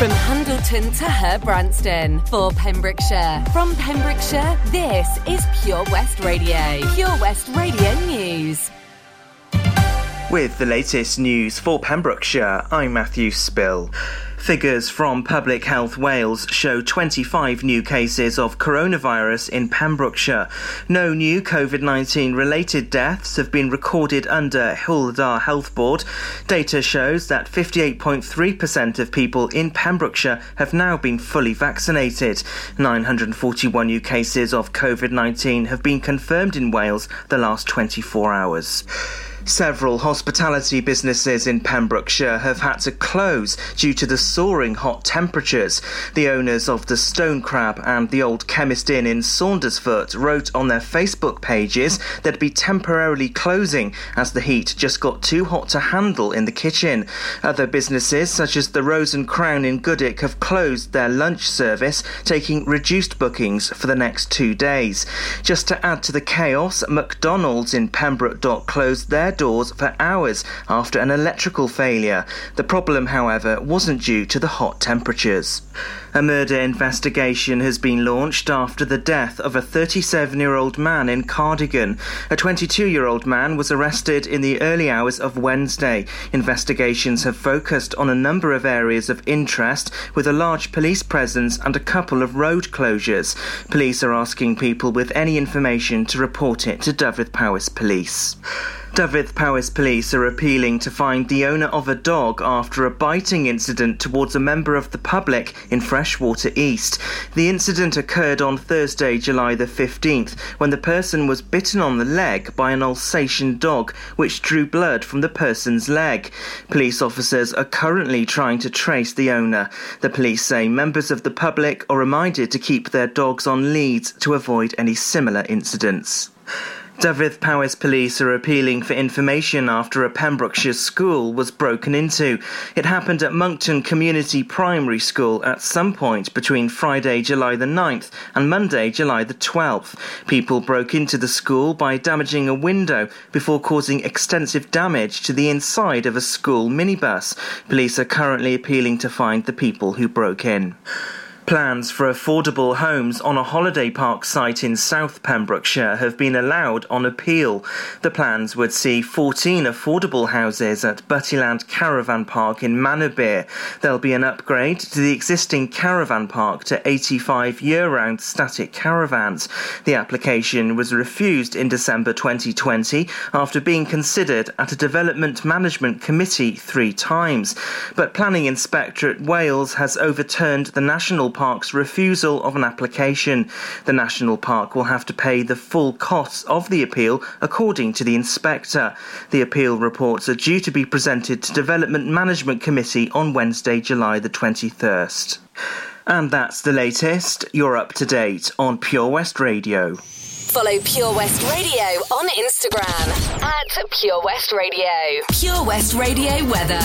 From Hundleton to Herbrandston for Pembrokeshire. From Pembrokeshire, this is Pure West Radio. Pure West Radio News. With the latest news for Pembrokeshire, I'm Matthew Spill. Figures from Public Health Wales show 25 new cases of coronavirus in Pembrokeshire. No new COVID 19 related deaths have been recorded under Dda Health Board. Data shows that 58.3% of people in Pembrokeshire have now been fully vaccinated. 941 new cases of COVID 19 have been confirmed in Wales the last 24 hours. Several hospitality businesses in Pembrokeshire have had to close due to the soaring hot temperatures. The owners of the Stone Crab and the Old Chemist Inn in Saundersfoot wrote on their Facebook pages they'd be temporarily closing as the heat just got too hot to handle in the kitchen. Other businesses, such as the Rose and Crown in Goodwick, have closed their lunch service, taking reduced bookings for the next two days. Just to add to the chaos, McDonald's in Pembroke Dock closed their doors for hours after an electrical failure. The problem, however, wasn't due to the hot temperatures. A murder investigation has been launched after the death of a 37 year old man in Cardigan. A 22 year old man was arrested in the early hours of Wednesday. Investigations have focused on a number of areas of interest, with a large police presence and a couple of road closures. Police are asking people with any information to report it to Dyfed Police. Dyfed Powys Police are appealing to find the owner of a dog after a biting incident towards a member of the public in Freshwater East. The incident occurred on Thursday, July the 15th, when the person was bitten on the leg by an Alsatian dog, which drew blood from the person's leg. Police officers are currently trying to trace the owner. The police say members of the public are reminded to keep their dogs on leads to avoid any similar incidents. Dyfed Powys police are appealing for information after a Pembrokeshire school was broken into. It happened at Monkton Community Primary School at some point between Friday, July the 9th and Monday, July the 12th. People broke into the school by damaging a window before causing extensive damage to the inside of a school minibus. Police are currently appealing to find the people who broke in. Plans for affordable homes on a holiday park site in South Pembrokeshire have been allowed on appeal. The plans would see 14 affordable houses at Buttyland Caravan Park in Manorbier. There'll be an upgrade to the existing caravan park to 85 year round static caravans. The application was refused in December 2020 after being considered at a Development Management Committee three times. But Planning Inspectorate Wales has overturned the National Park's refusal of an application. The National Park will have to pay the full costs of the appeal, according to the inspector. The appeal reports are due to be presented to Development Management Committee on Wednesday, July the 21st. And that's the latest. You're up to date on Pure West Radio. Follow Pure West Radio on Instagram at Pure West Radio. Pure West Radio weather.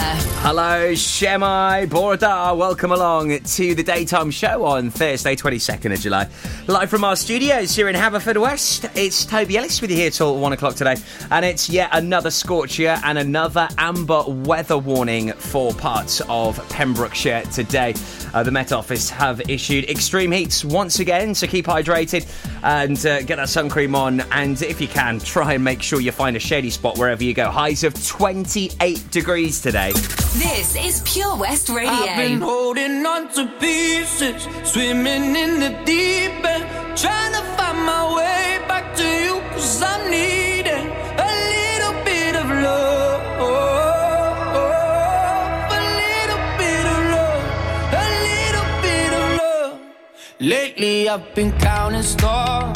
Hello, Shwmae bore da. Welcome along to the daytime show on Thursday, 22nd of July. Live from our studios here in Haverfordwest. It's Toby Ellis with you here till one o'clock today. And it's yet another scorcher and another amber weather warning for parts of Pembrokeshire today. Uh, the Met Office have issued extreme heats once again, so keep hydrated and uh, get that sun cream on. And if you can, try and make sure you find a shady spot wherever you go. Highs of 28 degrees today. This is Pure West I've been Radio. holding on to pieces, swimming in the deep end, trying to find my way back to you, cause I'm needing a little bit of love. A little bit of love, a little bit of love. Lately I've been counting stars,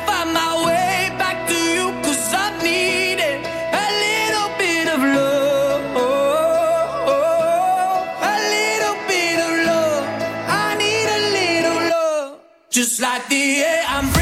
like the air I'm breathing.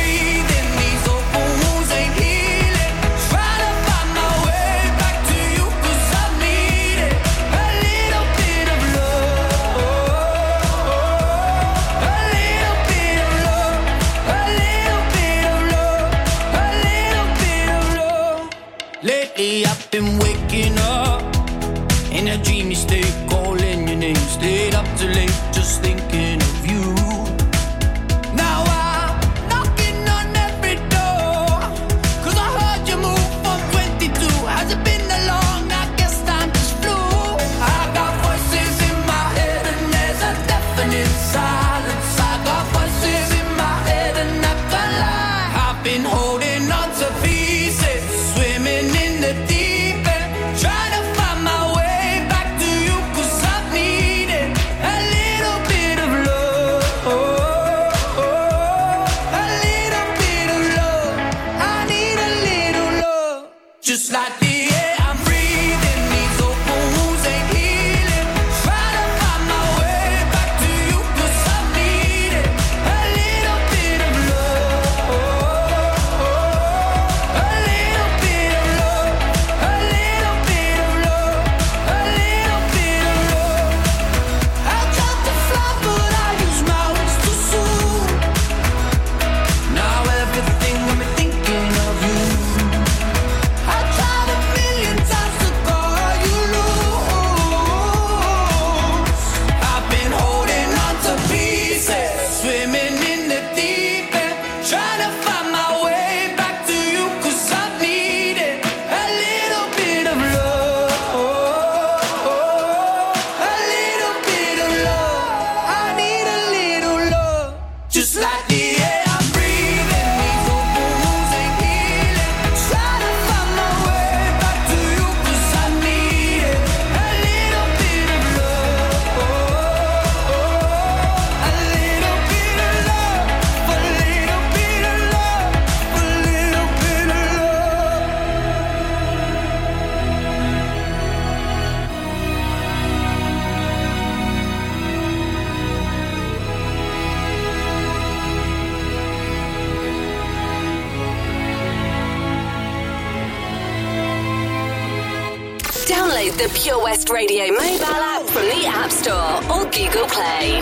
the Pure West Radio mobile app from the App Store or Google Play.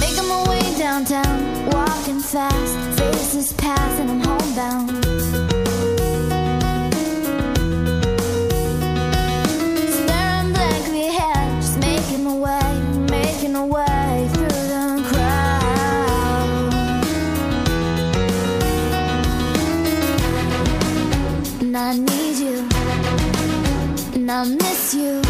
Making my way downtown, walking fast. Faces pass and I'm homebound. I miss you.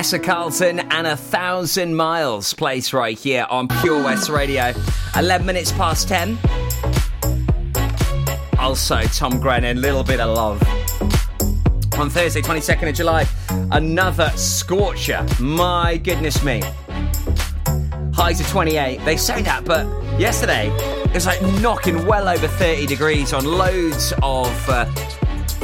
Vanessa Carlton and a thousand miles place right here on Pure West Radio. 11 minutes past 10. Also, Tom Grennan, little bit of love. On Thursday, 22nd of July, another scorcher. My goodness me. Highs of 28. They say that, but yesterday it was like knocking well over 30 degrees on loads of uh,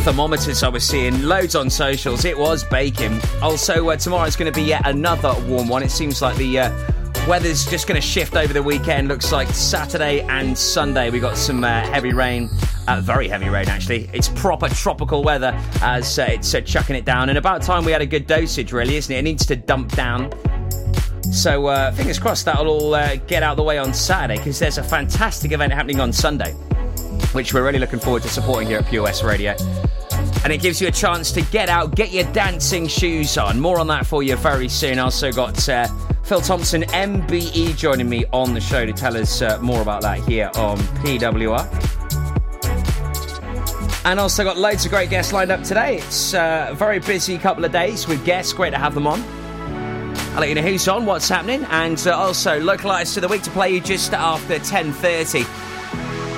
thermometers I was seeing, loads on socials. It was baking. Also, uh, tomorrow's going to be yet another warm one. It seems like the uh, weather's just going to shift over the weekend. Looks like Saturday and Sunday we got some uh, heavy rain. Uh, very heavy rain, actually. It's proper tropical weather as uh, it's uh, chucking it down. And about time we had a good dosage, really, isn't it? It needs to dump down. So uh, fingers crossed that'll all uh, get out of the way on Saturday because there's a fantastic event happening on Sunday, which we're really looking forward to supporting here at West Radio. And it gives you a chance to get out, get your dancing shoes on. More on that for you very soon. I also got uh, Phil Thompson, MBE, joining me on the show to tell us uh, more about that here on PWR. And also got loads of great guests lined up today. It's uh, a very busy couple of days with guests. Great to have them on. I'll let you know who's on, what's happening, and uh, also local artists of the week to play you just after 10.30.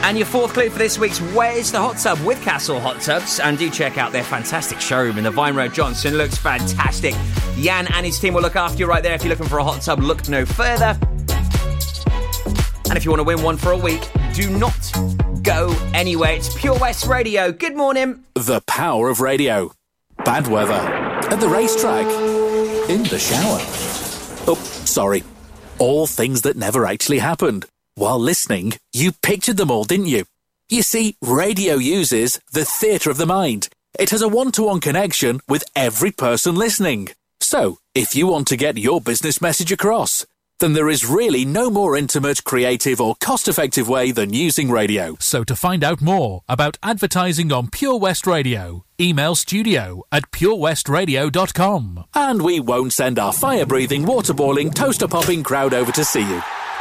And your fourth clue for this week's Where's the Hot Tub with Castle Hot Tubs. And do check out their fantastic showroom in the Vine Road Johnston. Looks fantastic. Jan and his team will look after you right there. If you're looking for a hot tub, look no further. And if you want to win one for a week, do not go anywhere. It's Pure West Radio. Good morning. The power of radio. Bad weather. At the racetrack. In the shower. Oh, sorry. All things that never actually happened. While listening, you pictured them all, didn't you? You see, radio uses the theatre of the mind. It has a one to one connection with every person listening. So, if you want to get your business message across, then there is really no more intimate, creative, or cost effective way than using radio. So to find out more about advertising on Pure West Radio, email studio at purewestradio.com. And we won't send our fire breathing, water boiling, toaster popping crowd over to see you.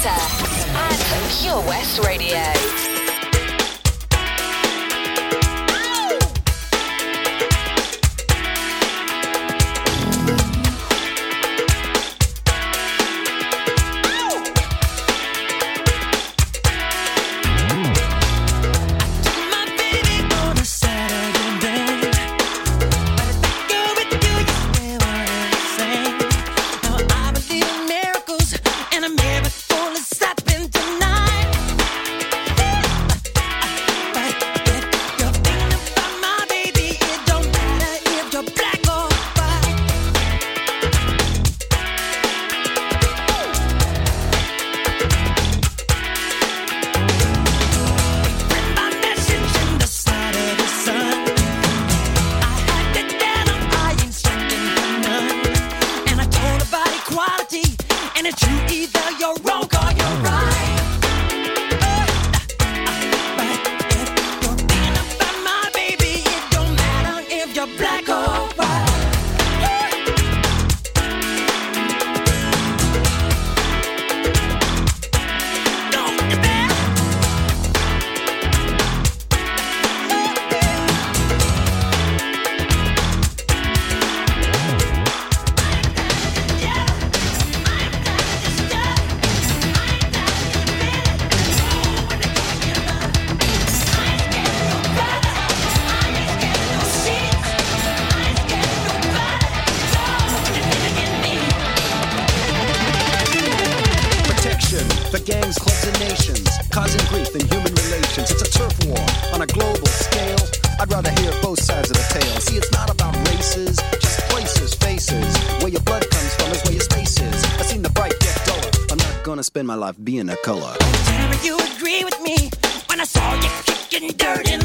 Twitter at Pure West Radio. For gangs, clubs, and nations, causing grief in human relations. It's a turf war on a global scale. I'd rather hear both sides of the tale. See, it's not about races, just places, faces. Where your blood comes from is where your space is. I've seen the bright get duller. I'm not gonna spend my life being a color. Me you agree with me when I saw you kicking dirt in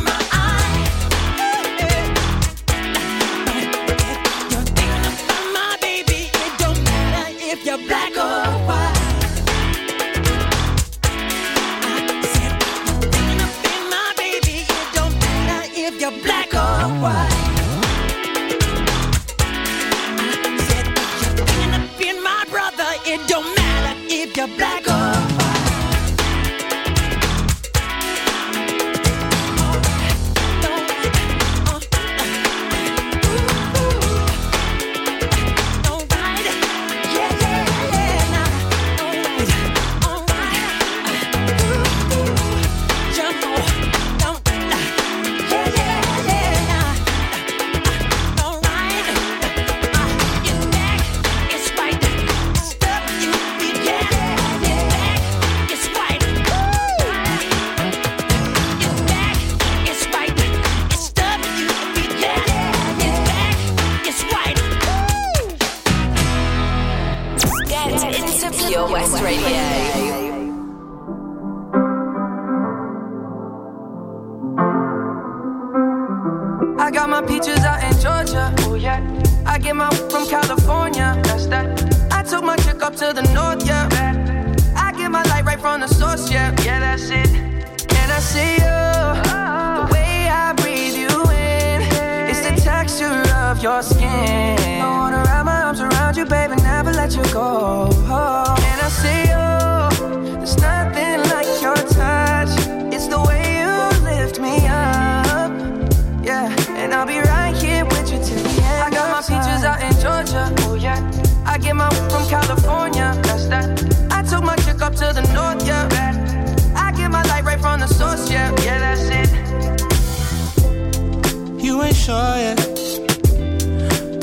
your skin. I wanna wrap my arms around you, baby, never let you go. And I see you. There's nothing like your touch. It's the way you lift me up. Yeah, and I'll be right here with you till the end. I got my peaches out in Georgia. Oh yeah. I get my from California. That's that. I took my chick up to the north. Yeah. I get my light right from the source. Yeah. Yeah, that's it. You ain't sure yet,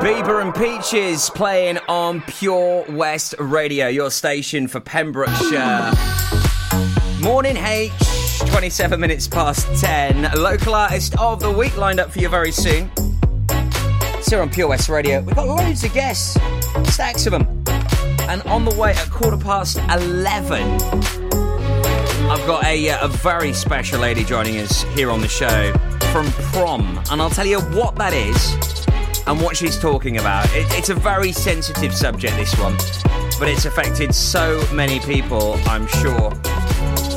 Bieber and Peaches playing on Pure West Radio, your station for Pembrokeshire. Morning H, 27 minutes past 10. Local artist of the week lined up for you very soon. It's here on Pure West Radio. We've got loads of guests, stacks of them. And on the way at quarter past 11, I've got a, uh, a very special lady joining us here on the show from prom. And I'll tell you what that is and what she's talking about. It, it's a very sensitive subject, this one, but it's affected so many people, I'm sure,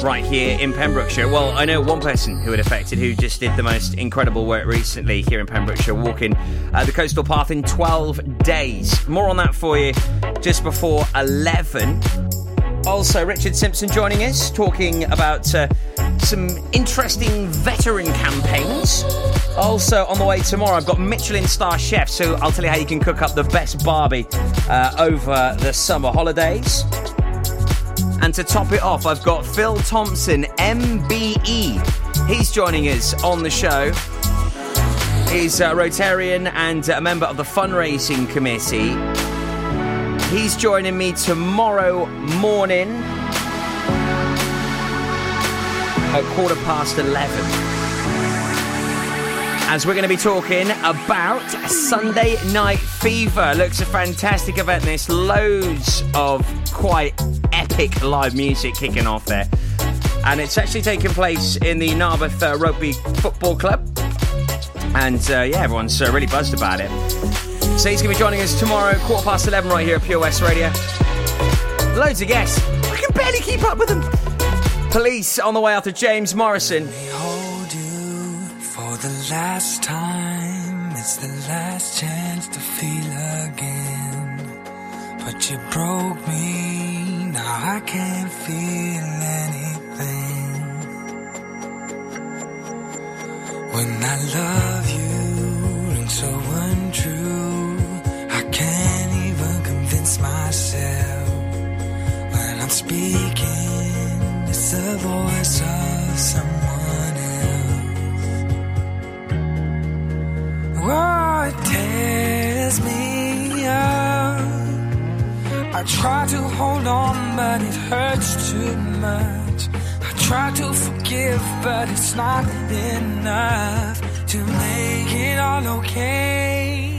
right here in Pembrokeshire. Well, I know one person who it affected who just did the most incredible work recently here in Pembrokeshire, walking uh, the coastal path in 12 days. More on that for you just before 11. Also, Richard Simpson joining us, talking about uh, some interesting veteran campaigns. Also, on the way tomorrow, I've got Michelin star chef, so I'll tell you how you can cook up the best Barbie uh, over the summer holidays. And to top it off, I've got Phil Thompson, MBE. He's joining us on the show. He's a Rotarian and a member of the fundraising committee. He's joining me tomorrow morning at quarter past 11 as we're going to be talking about Sunday Night Fever. Looks a fantastic event. There's loads of quite epic live music kicking off there. And it's actually taking place in the Narberth uh, Rugby Football Club. And uh, yeah, everyone's uh, really buzzed about it. So he's going to be joining us tomorrow, quarter past 11, right here at Pure West Radio. Loads of guests. I can barely keep up with them. Police on the way after James Morrison. Behold you for the last time, it's the last chance to feel again. But you broke me, now I can't feel anything. When I love you, and so untrue, can't even convince myself. When I'm speaking, it's the voice of someone else. Oh, what tears me up? I try to hold on, but it hurts too much. I try to forgive, but it's not enough to make it all okay.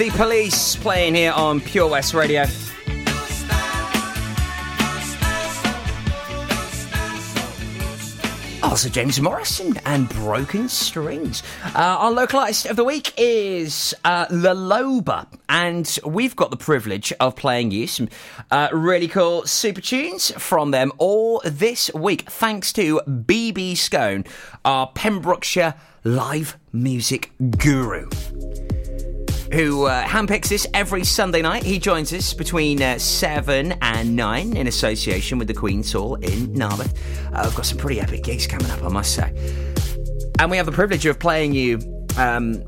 The police playing here on Pure West Radio. Also, James Morrison and Broken Strings. Uh, our local artist of the week is uh, La Loba, and we've got the privilege of playing you some uh, really cool super tunes from them all this week, thanks to BB Scone, our Pembrokeshire live music guru who uh, handpicks this every Sunday night. He joins us between uh, 7 and 9 in association with the Queen's Hall in Narberth. Uh, I've got some pretty epic gigs coming up, I must say. And we have the privilege of playing you um,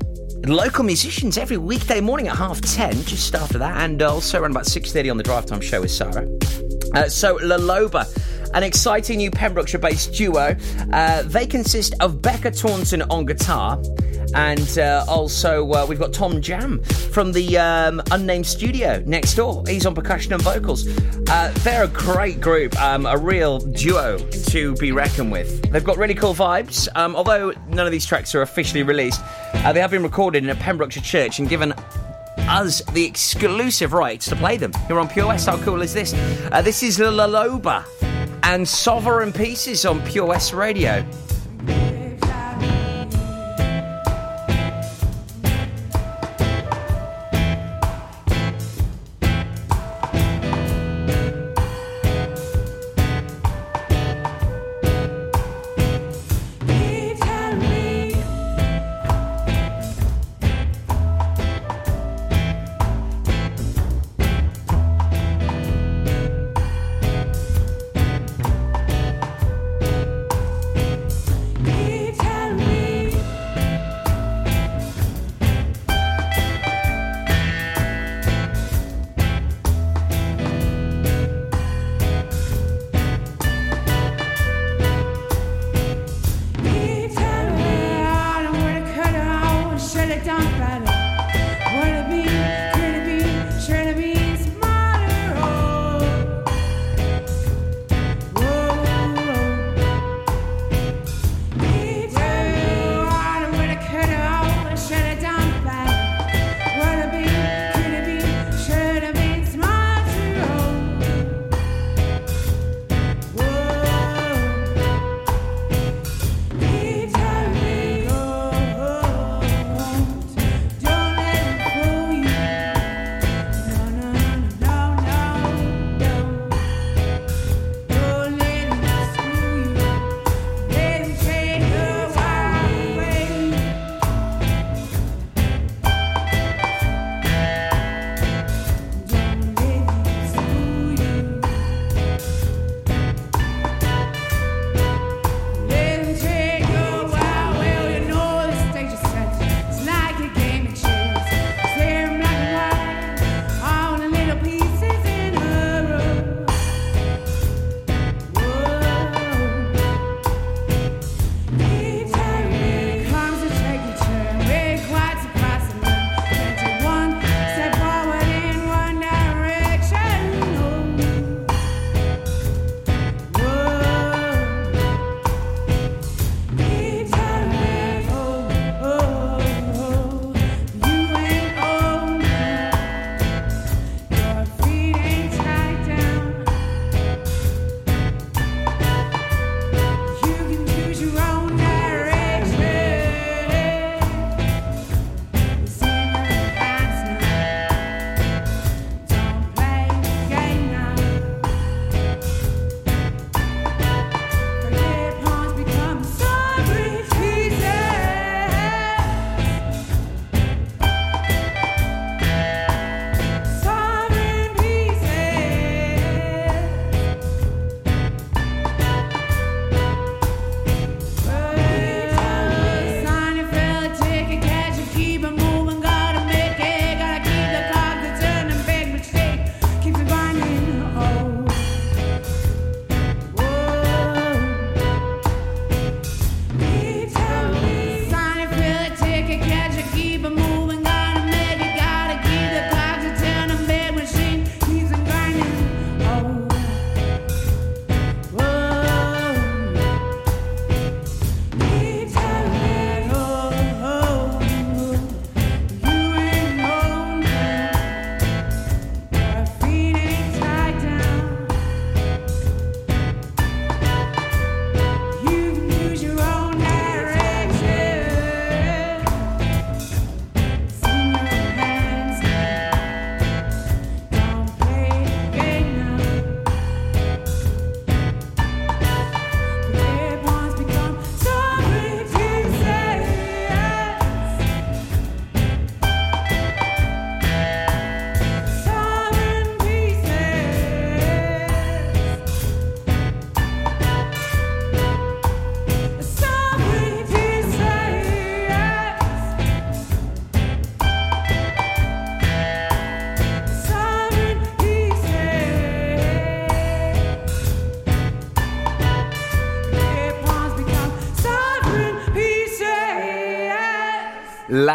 local musicians every weekday morning at half 10, just after that, and also around about 6.30 on the Drive Time Show with Sarah. Uh, so, La Loba an exciting new Pembrokeshire based duo. Uh, they consist of Becca Taunton on guitar. And uh, also, uh, we've got Tom Jam from the um, unnamed studio next door. He's on percussion and vocals. Uh, they're a great group, um, a real duo to be reckoned with. They've got really cool vibes. Um, although none of these tracks are officially released, uh, they have been recorded in a Pembrokeshire church and given us the exclusive rights to play them here on Pure West. How cool is this? Uh, this is La Loba and Sovereign Pieces on Pure West Radio.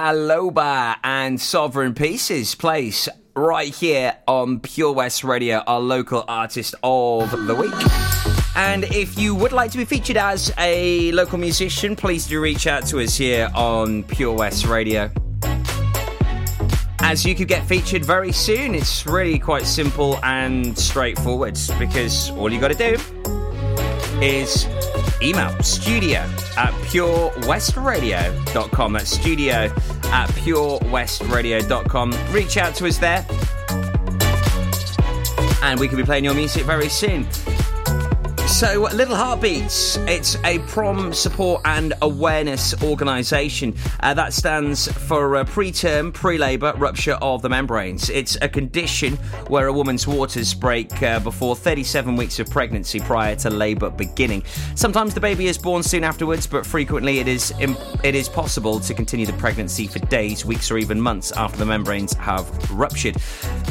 La Loba and Sovereign Pieces place right here on Pure West Radio, our local artist of the week. And if you would like to be featured as a local musician, please do reach out to us here on Pure West Radio. As you could get featured very soon, it's really quite simple and straightforward because all you got to do is email studio at purewestradio.com. That's studio at purewestradio.com. Reach out to us there and we could be playing your music very soon. So, Little Heartbeats, it's a prom support and awareness organisation uh, that stands for uh, preterm, pre labour rupture of the membranes. It's a condition where a woman's waters break uh, before 37 weeks of pregnancy prior to labour beginning. Sometimes the baby is born soon afterwards, but frequently it is im- it is possible to continue the pregnancy for days, weeks, or even months after the membranes have ruptured.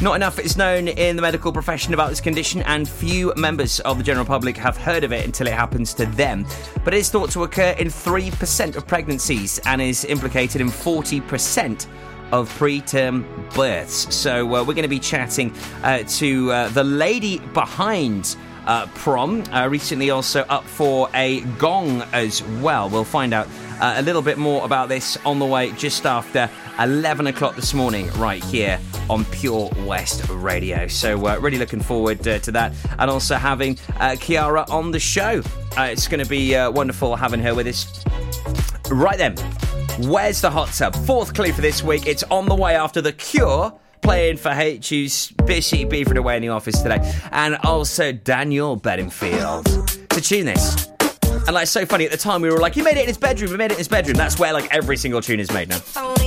Not enough is known in the medical profession about this condition, and few members of the general public have heard of it until it happens to them. But it is thought to occur in 3% of pregnancies and is implicated in 40% of preterm births. So uh, we're going to be chatting uh, to uh, the lady behind. Uh, prom uh, recently also up for a gong as well. We'll find out uh, a little bit more about this on the way just after 11 o'clock this morning, right here on Pure West Radio. So, uh, really looking forward uh, to that, and also having uh, Kiara on the show. Uh, it's going to be uh, wonderful having her with us. Right then, where's the hot tub? Fourth clue for this week. It's on the way after the cure. Playing for HU's Bishy Beeford away in the office today, and also Daniel Bedingfield. To tune this, and like it's so funny at the time we were like, he made it in his bedroom, he made it in his bedroom. That's where like every single tune is made now.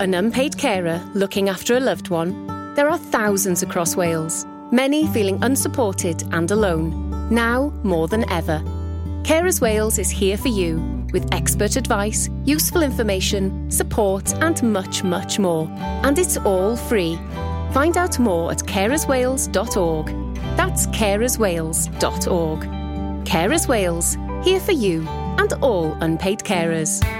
An unpaid carer looking after a loved one? There are thousands across Wales, many feeling unsupported and alone, now more than ever. Carers Wales is here for you with expert advice, useful information, support, and much, much more. And it's all free. Find out more at carerswales.org. That's carerswales.org. Carers Wales, here for you and all unpaid carers.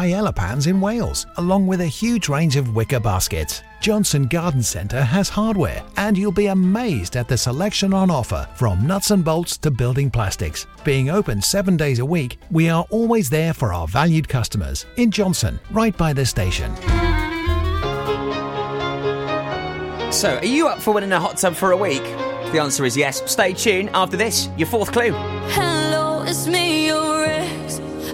paella pans in Wales, along with a huge range of wicker baskets. Johnston Garden Centre has hardware, and you'll be amazed at the selection on offer from nuts and bolts to building plastics. Being open seven days a week, we are always there for our valued customers in Johnston, right by the station. So, are you up for winning a hot tub for a week? The answer is yes. Stay tuned. After this, your fourth clue. Hello, it's me, your ex.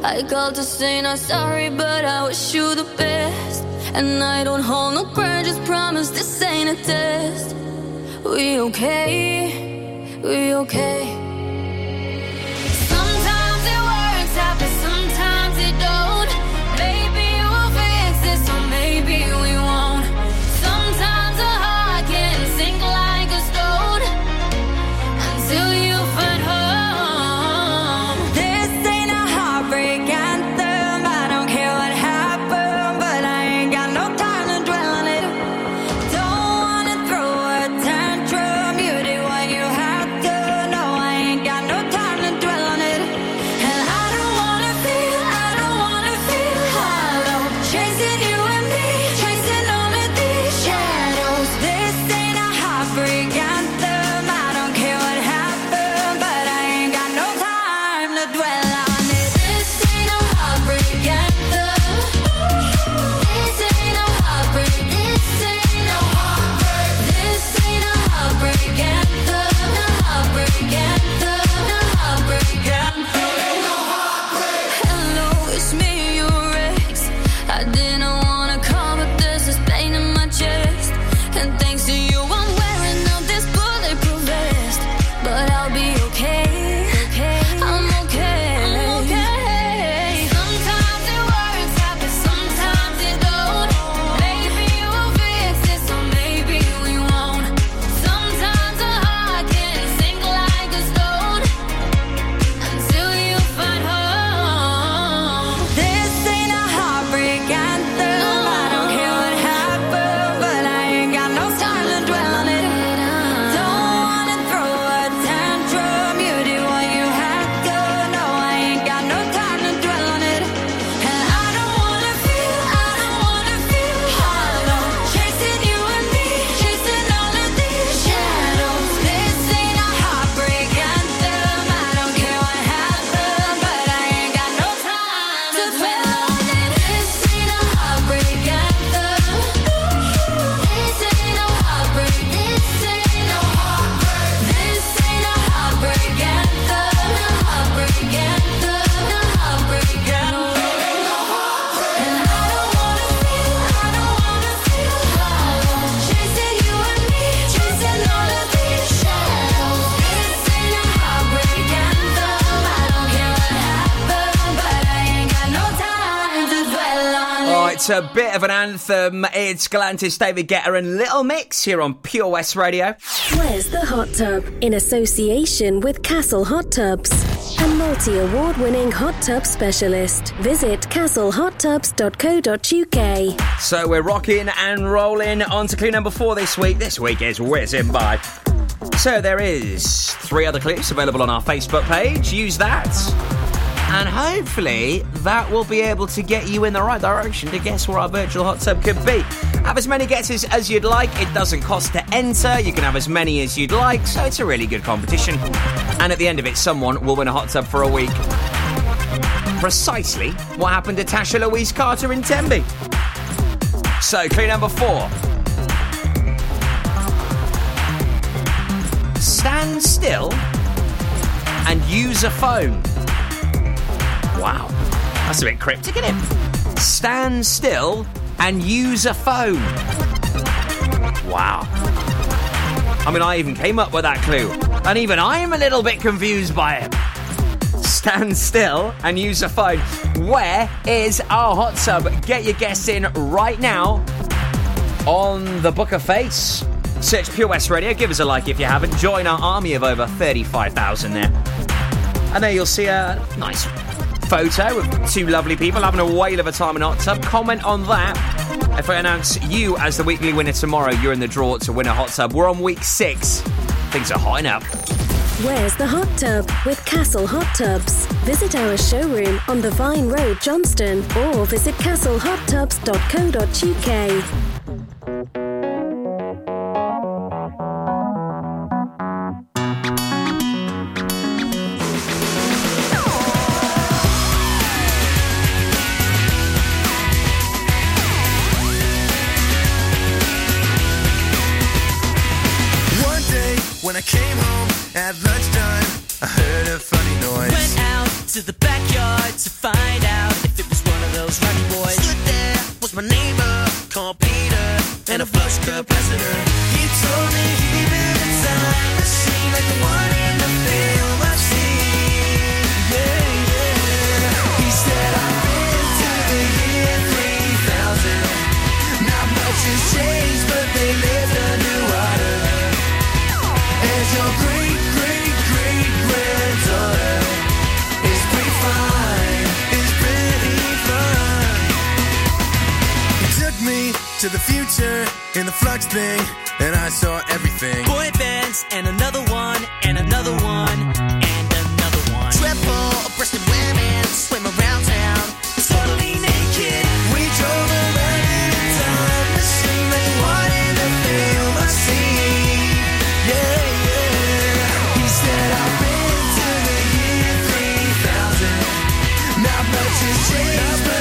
I called to say not sorry, but I wish you the best. And I don't hold no grudges, promise this ain't a test. We okay? We okay? Sometimes it works out, but sometimes it don't. Maybe we'll fix this, It's a bit of an anthem. It's Galantis, David Guetta, and Little Mix here on Pure West Radio. Where's the hot tub? In association with Castle Hot Tubs, a multi award winning hot tub specialist. Visit castlehottubs.co.uk. So we're rocking and rolling on to clue number four this week. This week is whizzing by. So there is three other clips available on our Facebook page. Use that. And hopefully that will be able to get you in the right direction to guess where our virtual hot tub could be. Have as many guesses as you'd like. It doesn't cost to enter. You can have as many as you'd like. So it's a really good competition. And at the end of it, someone will win a hot tub for a week. Precisely what happened to Tasha Louise Carter in Tenby. So, clue number four. Stand still and use a phone. Wow. That's a bit cryptic, isn't it? Stand still and use a phone. Wow. I mean, I even came up with that clue. And even I'm a little bit confused by it. Stand still and use a phone. Where is our hot tub? Get your guess in right now on the Book of Face. Search Pure West Radio. Give us a like if you haven't. Join our army of over 35,000 there. And there you'll see a nice photo of two lovely people having a whale of a time in a hot tub. Comment on that. If I announce you as the weekly winner tomorrow, you're in the draw to win a hot tub. We're on week six. Things are hotting up. Where's the hot tub with Castle Hot Tubs? Visit our showroom on the Vine Road, Johnston, or visit castlehottubs.co.uk.